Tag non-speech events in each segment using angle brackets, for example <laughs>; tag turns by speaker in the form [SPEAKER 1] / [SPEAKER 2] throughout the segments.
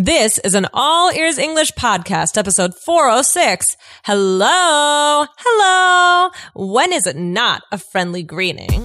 [SPEAKER 1] This is an All Ears English podcast, episode 406. Hello, hello. When is it not a friendly greeting?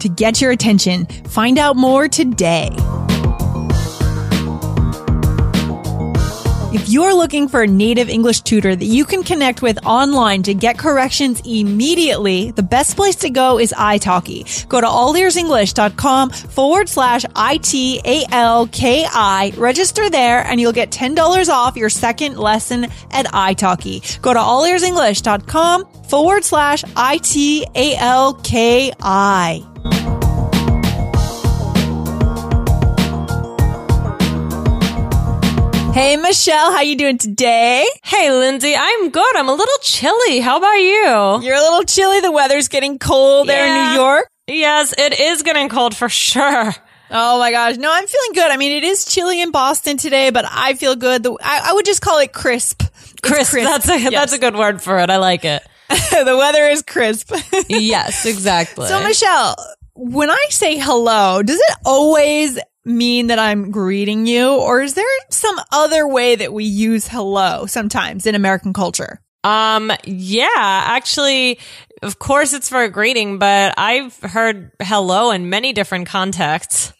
[SPEAKER 2] to get your attention. Find out more today. If you're looking for a native English tutor that you can connect with online to get corrections immediately, the best place to go is italki. Go to allearsenglish.com forward slash I-T-A-L-K-I, register there, and you'll get $10 off your second lesson at italki. Go to allearsenglish.com forward slash I-T-A-L-K-I. Hey Michelle, how you doing today?
[SPEAKER 1] Hey, Lindsay, I'm good. I'm a little chilly. How about you?
[SPEAKER 2] You're a little chilly. The weather's getting cold there in New York.
[SPEAKER 1] Yes, it is getting cold for sure.
[SPEAKER 2] Oh my gosh. No, I'm feeling good. I mean, it is chilly in Boston today, but I feel good. The, I, I would just call it crisp. It's
[SPEAKER 1] Crisp. That's a,
[SPEAKER 2] Yes.
[SPEAKER 1] that's a good word for it. I like it. <laughs>
[SPEAKER 2] the weather is crisp. <laughs>
[SPEAKER 1] yes, exactly.
[SPEAKER 2] so Michelle, when I say hello, does it always mean that I'm greeting you or is there some other way that we use hello sometimes in American culture?
[SPEAKER 1] Um, yeah, actually, of course it's for a greeting, but I've heard hello in many different contexts.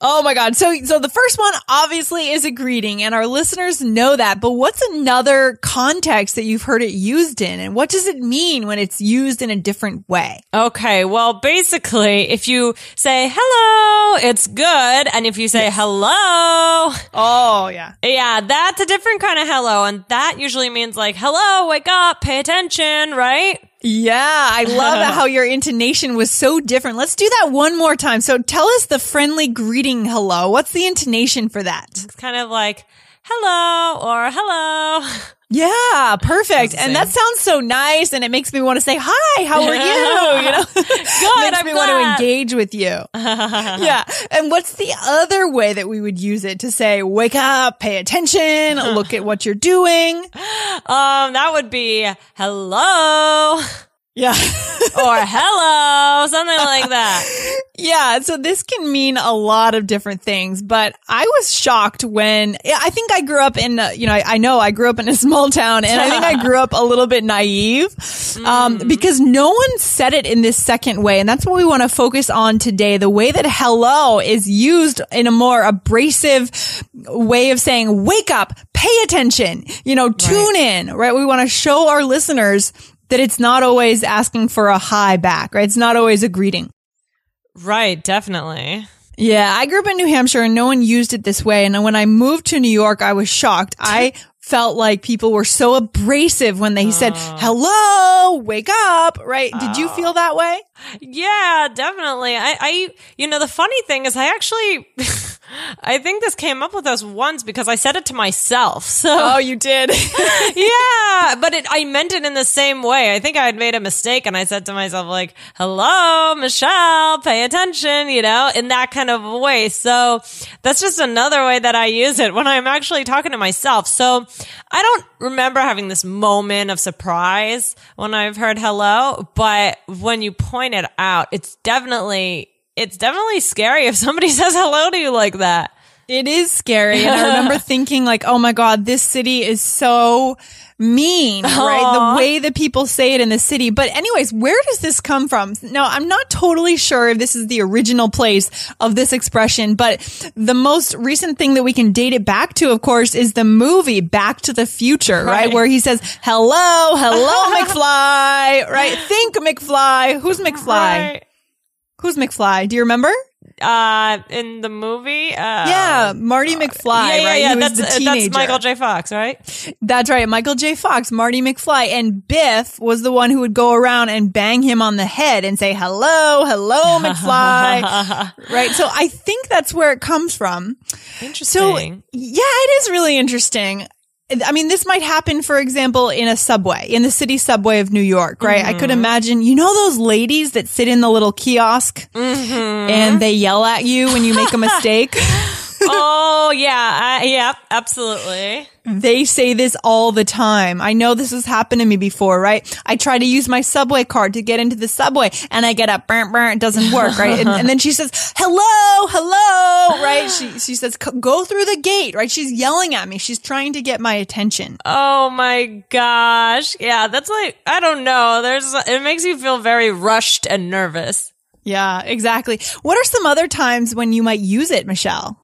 [SPEAKER 2] Oh my God. So, so the first one obviously is a greeting and our listeners know that, but what's another context that you've heard it used in? And what does it mean when it's used in a different way?
[SPEAKER 1] Okay, well, basically, if you say hello, it's good. And if you say hello,
[SPEAKER 2] Oh yeah.
[SPEAKER 1] yeah, that's a different kind of hello. And that usually means like, hello, wake up, pay attention, right?
[SPEAKER 2] Yeah. I love <laughs> how your intonation was so different. Let's do that one more time. So tell us the friendly greeting hello. What's the intonation for that?
[SPEAKER 1] It's kind of like, hello or hello. <laughs>
[SPEAKER 2] Yeah, perfect. And that sounds so nice and it makes me want to say, hi, how are you? <laughs> You know, makes
[SPEAKER 1] I'm
[SPEAKER 2] me want to engage with you. <laughs> yeah. And what's the other way that we would use it to say, wake up, pay attention, look at what you're doing?
[SPEAKER 1] Um, that would be hello
[SPEAKER 2] Yeah. <laughs>
[SPEAKER 1] or hello, something <laughs> like that.
[SPEAKER 2] yeah. So this can mean a lot of different things, but I was shocked when I think I grew up in, uh, you know, I, I know I grew up in a small town and I think I grew up a little bit naive, um, because no one said it in this second way. And that's what we want to focus on today. The way that hello is used in a more abrasive way of saying, wake up, pay attention, you know, tune in, right? We want to show our listeners that it's not always asking for a hi back, right? It's not always a greeting.
[SPEAKER 1] Right, definitely.
[SPEAKER 2] Yeah, I grew up in New Hampshire and no one used it this way. And when I moved to New York, I was shocked. I <laughs> felt like people were so abrasive when they said, oh. hello, wake up, right? Did you feel oh. that way?
[SPEAKER 1] Yeah, definitely. I, I, you know, the funny thing is I actually, <laughs> I think this came up with us once because I said it to myself. So,
[SPEAKER 2] Oh, you did. <laughs> <laughs>
[SPEAKER 1] yeah, but it, I meant it in the same way. I think I had made a mistake and I said to myself like, hello, Michelle, pay attention, you know, in that kind of way. So that's just another way that I use it when I'm actually talking to myself. So I don't remember having this moment of surprise when I've heard hello, but when you point it out, it's definitely, it's definitely scary if somebody <laughs> says hello to you like that.
[SPEAKER 2] It is scary. And I <laughs> remember thinking like, oh my God, this city is so mean, right? The way that people say it in the city. But anyways, where does this come from? No, I'm not totally sure if this is the original place of this expression, but the most recent thing that we can date it back to, of course, is the movie Back to the Future, right?
[SPEAKER 1] Right.
[SPEAKER 2] Where he says, hello, hello, <laughs> McFly, right? Think McFly. Who's McFly?
[SPEAKER 1] Right.
[SPEAKER 2] Who's McFly? Do you remember?
[SPEAKER 1] uh, in the movie. Uh,
[SPEAKER 2] yeah, Marty McFly.
[SPEAKER 1] yeah, yeah,
[SPEAKER 2] right?
[SPEAKER 1] yeah. That's uh, that's Michael J. Fox, right?
[SPEAKER 2] That's right. Michael J. Fox, Marty McFly, and Biff was the one who would go around and bang him on the head and say, hello, hello, <laughs> McFly. <laughs> right. So I think that's where it comes from. So
[SPEAKER 1] Interesting.
[SPEAKER 2] yeah, it is really interesting. I mean, this might happen, for example, in a subway, in the city subway of New York, right? I could
[SPEAKER 1] Mm-hmm.
[SPEAKER 2] imagine, you know, those ladies that sit in the little kiosk
[SPEAKER 1] Mm-hmm.
[SPEAKER 2] and they yell at you when you make a <laughs> mistake.
[SPEAKER 1] Oh yeah, uh, yeah, absolutely.
[SPEAKER 2] They say this all the time. I know this has happened to me before, right? I try to use my subway card to get into the subway and I get up, burn, burn. It doesn't work, right? And, and then she says, hello, hello, right? She, she says, go through the gate, right? She's yelling at me. She's trying to get my attention.
[SPEAKER 1] Oh my gosh, yeah, that's like I don't know. There's it makes you feel very rushed and nervous.
[SPEAKER 2] Yeah, exactly. What are some other times when you might use it, Michelle?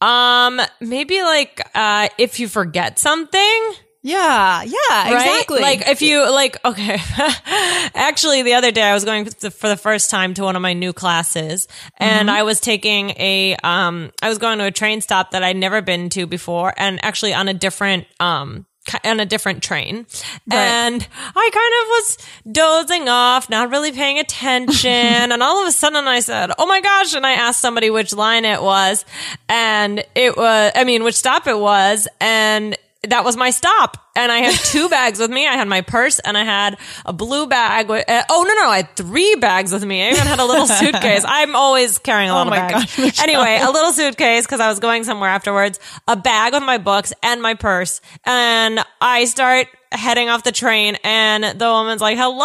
[SPEAKER 1] Um, maybe like uh, if you forget something.
[SPEAKER 2] Yeah, yeah,
[SPEAKER 1] right?
[SPEAKER 2] exactly.
[SPEAKER 1] Like if you like, okay. <laughs> Actually, the other day I was going for the first time to one of my new classes, and
[SPEAKER 2] Mm-hmm.
[SPEAKER 1] I was taking a um, I was going to a train stop that I'd never been to before, and actually on a different um. On a different train, and I kind of was dozing off, not really paying attention, <laughs> and all of a sudden I said, "Oh my gosh!" and I asked somebody which line it was, and it was, I mean, which stop it was, and that was my stop. And I had two <laughs> bags with me. I had my purse and I had a blue bag. With, uh, oh, no, no. I had three bags with me. I even had a little <laughs> suitcase. I'm always carrying a lot
[SPEAKER 2] Oh my
[SPEAKER 1] of bags.
[SPEAKER 2] gosh,
[SPEAKER 1] anyway, a little suitcase because I was going somewhere afterwards, a bag with my books and my purse. And I start heading off the train and the woman's like, hello.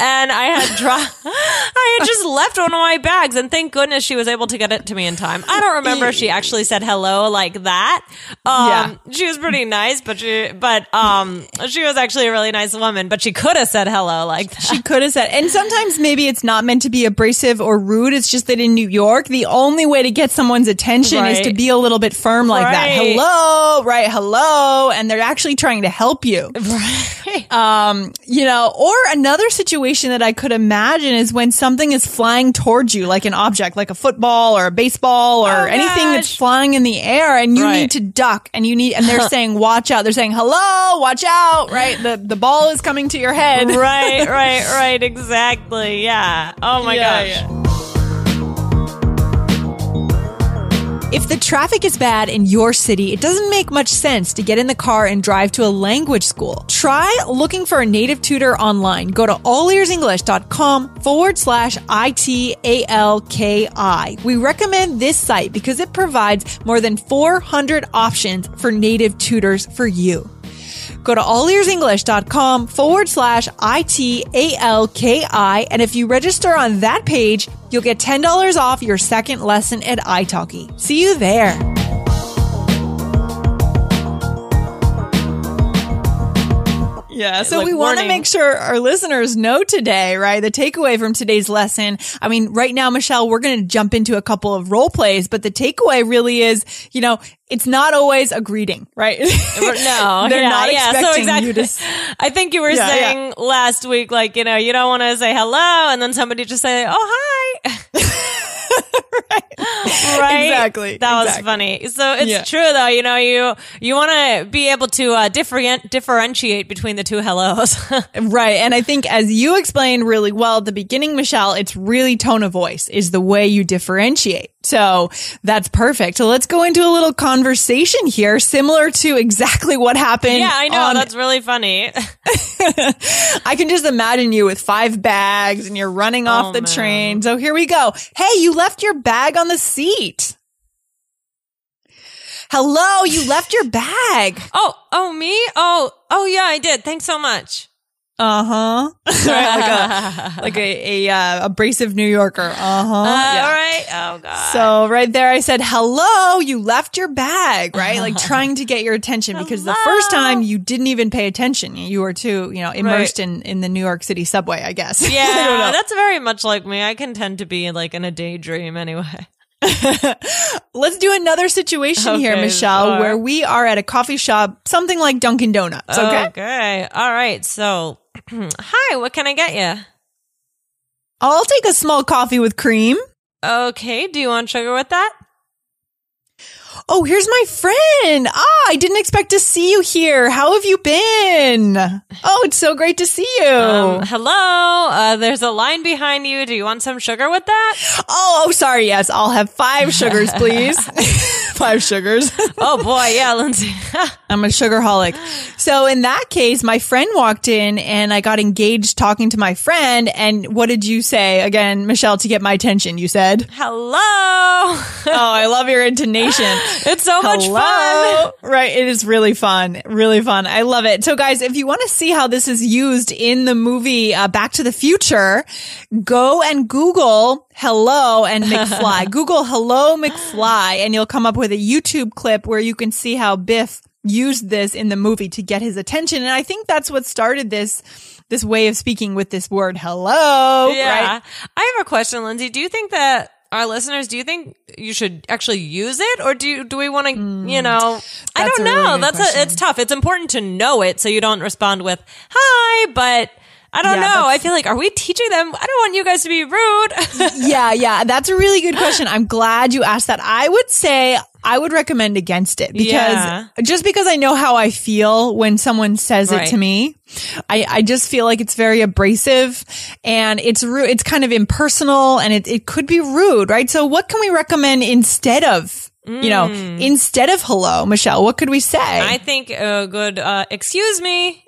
[SPEAKER 1] And I had dropped, <laughs> I had just left one of my bags and thank goodness she was able to get it to me in time. I don't remember if she actually said hello like that. Um,
[SPEAKER 2] Yeah.
[SPEAKER 1] she was pretty nice, but she, but, um, she was actually a really nice woman, but she could have said hello like that.
[SPEAKER 2] She could have said, and sometimes maybe it's not meant to be abrasive or rude. It's just that in New York, the only way to get someone's attention is to be a little bit firm like that. Hello, right? Hello. And they're actually trying to help you. <laughs>
[SPEAKER 1] Right.
[SPEAKER 2] Um, you know, or another situation that I could imagine is when something is flying towards you, like an object, like a football or a baseball or
[SPEAKER 1] Oh,
[SPEAKER 2] anything that's flying in the air and you
[SPEAKER 1] Right.
[SPEAKER 2] need to duck and you need, and they're <laughs> saying, watch out. They're saying, hello, watch out, right? The, the ball is coming to your head.
[SPEAKER 1] right, <laughs> right, right. Exactly. Yeah. Oh my
[SPEAKER 2] Yeah,
[SPEAKER 1] gosh.
[SPEAKER 2] yeah. If the traffic is bad in your city, it doesn't make much sense to get in the car and drive to a language school. Try looking for a native tutor online. Go to allearsenglish.com forward slash I-T-A-L-K-I. We recommend this site because it provides more than 400 options for native tutors for you. Go to allearsenglish.com forward slash I-T-A-L-K-I. And if you register on that page, you'll get $10 off your second lesson at italki. See you there. Yeah, so
[SPEAKER 1] Like,
[SPEAKER 2] we want to make sure our listeners know today, right? The takeaway from today's lesson. I mean, right now, Michelle, we're going to jump into a couple of role plays, but the takeaway really is, you know, it's not always a greeting, right?
[SPEAKER 1] No, <laughs>
[SPEAKER 2] They're
[SPEAKER 1] yeah,
[SPEAKER 2] not
[SPEAKER 1] yeah.
[SPEAKER 2] expecting
[SPEAKER 1] so exactly.
[SPEAKER 2] you to <laughs> s-
[SPEAKER 1] I think you were
[SPEAKER 2] Yeah,
[SPEAKER 1] saying last week, like you know, you don't want to say hello, and then somebody just say, "Oh, hi." <laughs> right.
[SPEAKER 2] Exactly,
[SPEAKER 1] That was funny. So it's
[SPEAKER 2] Yeah.
[SPEAKER 1] true, though. You know, you you want to be able to uh, different differentiate between the two hellos. <laughs>
[SPEAKER 2] Right. And I think as you explained really well at the beginning, Michelle, it's really tone of voice is the way you differentiate. So that's perfect. So let's go into a little conversation here, similar to exactly what happened.
[SPEAKER 1] yeah, I know.
[SPEAKER 2] on-
[SPEAKER 1] That's really funny. <laughs> <laughs>
[SPEAKER 2] I can just imagine you with five bags and you're running off
[SPEAKER 1] Oh,
[SPEAKER 2] the
[SPEAKER 1] man.
[SPEAKER 2] train. So here we go. Hey, you left your bag on the seat. Hello, you left your bag.
[SPEAKER 1] oh, oh, me? Oh, oh, yeah, I did. Thanks so much. <laughs>
[SPEAKER 2] Uh huh. like a <laughs> like a a uh, abrasive New Yorker. Uh huh.
[SPEAKER 1] Uh, All right. Oh God.
[SPEAKER 2] So right there, I said, hello, you left your bag, right? <laughs> Like trying to get your attention because the first time you didn't even pay attention. You were too, you know, immersed in, in the New York City subway, I guess. I
[SPEAKER 1] yeah,
[SPEAKER 2] know.
[SPEAKER 1] that's very much like me. I can tend to be like in a daydream anyway.
[SPEAKER 2] Let's do another situation here, Michelle,
[SPEAKER 1] sure.
[SPEAKER 2] where we are at a coffee shop, something like Dunkin' Donuts. Okay.
[SPEAKER 1] Okay. All right. So, <clears throat> hi. What can I get you?
[SPEAKER 2] I'll take a small coffee with cream.
[SPEAKER 1] Okay. Do you want sugar with that?
[SPEAKER 2] Oh, here's my friend. Ah, I didn't expect to see you here. How have you been? Oh, it's so great to see you.
[SPEAKER 1] Um, hello. Uh, there's a line behind you. Do you want some sugar with that?
[SPEAKER 2] oh, oh, sorry. Yes, I'll have five sugars, please. <laughs> <laughs> five sugars. <laughs>
[SPEAKER 1] oh boy. Yeah, Lindsay.
[SPEAKER 2] I'm a sugarholic. So in that case, my friend walked in and I got engaged talking to my friend. And what did you say again, Michelle, to get my attention? You said,
[SPEAKER 1] hello.
[SPEAKER 2] oh, I love your intonation.
[SPEAKER 1] It's so much
[SPEAKER 2] Hello.
[SPEAKER 1] fun.
[SPEAKER 2] Right. It is really fun. Really fun. I love it. So guys, if you want to see how this is used in the movie uh, Back to the Future, go and Google hello and <laughs> McFly. Google hello McFly and you'll come up with a YouTube clip where you can see how Biff used this in the movie to get his attention. And I think that's what started this this way of speaking with this word hello.
[SPEAKER 1] Yeah.
[SPEAKER 2] Right?
[SPEAKER 1] I have a question, Lindsay. Do you think that our listeners, do you think you should actually use it or do you, do we want to, you know, I
[SPEAKER 2] Hmm.
[SPEAKER 1] Don't
[SPEAKER 2] a really
[SPEAKER 1] know. That's
[SPEAKER 2] question.
[SPEAKER 1] a, it's tough. It's important to know it so you don't respond with hi, but I don't
[SPEAKER 2] Yeah,
[SPEAKER 1] know. I feel like, are we teaching them? I don't want you guys to be rude. <laughs>
[SPEAKER 2] yeah, yeah, that's a really good question. I'm glad you asked that. I would say I would recommend against it because
[SPEAKER 1] Yeah.
[SPEAKER 2] just because I know how I feel when someone says
[SPEAKER 1] Right.
[SPEAKER 2] it to me, I, I just feel like it's very abrasive and it's rude. It's kind of impersonal and it, it could be rude, right? So what can we recommend instead of, you know, instead of hello, Michelle, what could we say?
[SPEAKER 1] Mm. I think a good, uh, excuse me.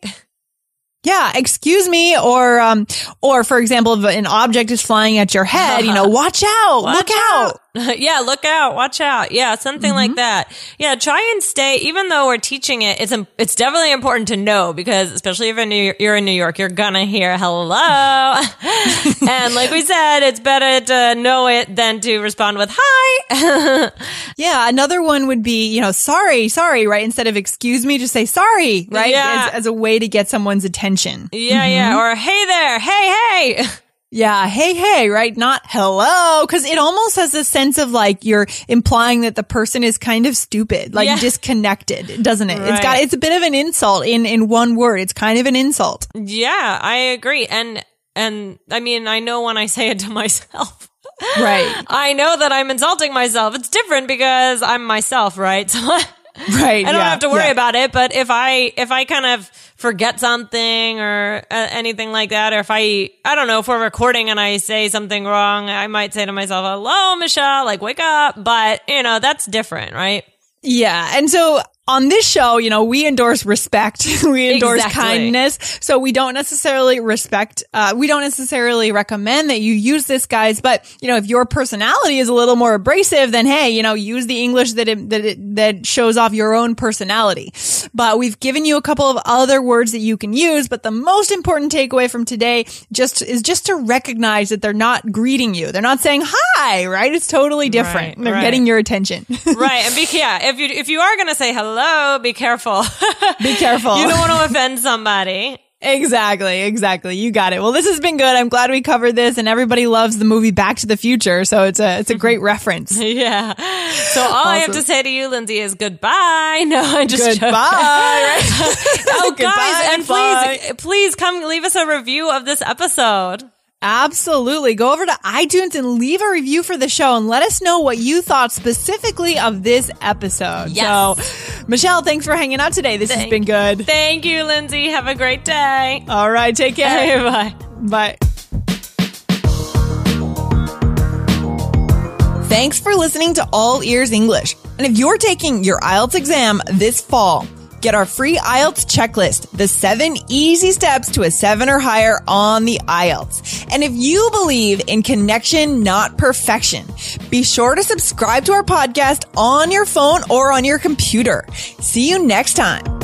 [SPEAKER 2] Yeah, excuse me, or um, or for example, if an object is flying at your head, you know, <laughs> watch out,
[SPEAKER 1] Watch
[SPEAKER 2] look out. <laughs>
[SPEAKER 1] yeah, look out, watch out. Yeah, something
[SPEAKER 2] Mm-hmm.
[SPEAKER 1] like that. Yeah, try and stay. Even though we're teaching it, it's it's definitely important to know because especially if you're in New, you're in New York, you're gonna hear hello, <laughs> and like we said, it's better to know it than to respond with hi. <laughs>
[SPEAKER 2] Yeah, another one would be, you know, sorry, sorry, right? Instead of excuse me, just say sorry, right?
[SPEAKER 1] Yeah.
[SPEAKER 2] As, as a way to get someone's attention.
[SPEAKER 1] yeah, yeah, or hey there, hey, hey.
[SPEAKER 2] Yeah, hey, hey, right? Not hello, because it almost has a sense of like you're implying that the person is kind of stupid, like
[SPEAKER 1] Yeah.
[SPEAKER 2] disconnected, doesn't it? It's got, it's a bit of an insult in, in one word. It's kind of an insult.
[SPEAKER 1] Yeah, I agree, and and I mean, I know when I say it to <laughs> myself.
[SPEAKER 2] Right.
[SPEAKER 1] I know that I'm insulting myself. It's different because I'm myself, right? <laughs> So <laughs>
[SPEAKER 2] Right.
[SPEAKER 1] I don't
[SPEAKER 2] yeah,
[SPEAKER 1] have to worry
[SPEAKER 2] yeah.
[SPEAKER 1] about it. But if I if I kind of forget something or uh, anything like that, or if I I don't know if we're recording and I say something wrong, I might say to myself, "Hello, Michelle," like wake up. But you know that's different, right?
[SPEAKER 2] Yeah. And so on this show, you know, we endorse respect. <laughs> we endorse
[SPEAKER 1] Exactly.
[SPEAKER 2] kindness. So we don't necessarily respect, uh, we don't necessarily recommend that you use this, guys. But, you know, if your personality is a little more abrasive, then hey, you know, use the English that it, that it, that shows off your own personality. But we've given you a couple of other words that you can use. But the most important takeaway from today just is just to recognize that they're not greeting you. They're not saying hi, right? It's totally different.
[SPEAKER 1] Right,
[SPEAKER 2] they're
[SPEAKER 1] right.
[SPEAKER 2] getting your attention. <laughs>
[SPEAKER 1] right. And be yeah, if you if you are gonna say hello, be careful.
[SPEAKER 2] Be careful. <laughs>
[SPEAKER 1] you don't want to offend somebody.
[SPEAKER 2] Exactly, exactly. You got it. Well, this has been good. I'm glad we covered this, and everybody loves the movie Back to the Future, so it's a it's a mm-hmm. great reference. <laughs>
[SPEAKER 1] Yeah. So all I have to say to you, Lindsay, is goodbye. <laughs> No, I just
[SPEAKER 2] Goodbye. right?
[SPEAKER 1] Oh,
[SPEAKER 2] Goodbye,
[SPEAKER 1] guys, and
[SPEAKER 2] bye.
[SPEAKER 1] please, please come leave us a review of this episode.
[SPEAKER 2] Absolutely. Go over to iTunes and leave a review for the show, and let us know what you thought specifically of this episode.
[SPEAKER 1] Yes.
[SPEAKER 2] So, Michelle, thanks for hanging out today. This has been good.
[SPEAKER 1] Thank you, Lindsay. Have a great day.
[SPEAKER 2] All right, take care.
[SPEAKER 1] Bye.
[SPEAKER 2] Bye. Thanks for listening to All Ears English. And if you're taking your IELTS exam this fall, get our free IELTS checklist, the seven easy steps to a seven or higher on the IELTS. And if you believe in connection, not perfection, be sure to subscribe to our podcast on your phone or on your computer. See you next time.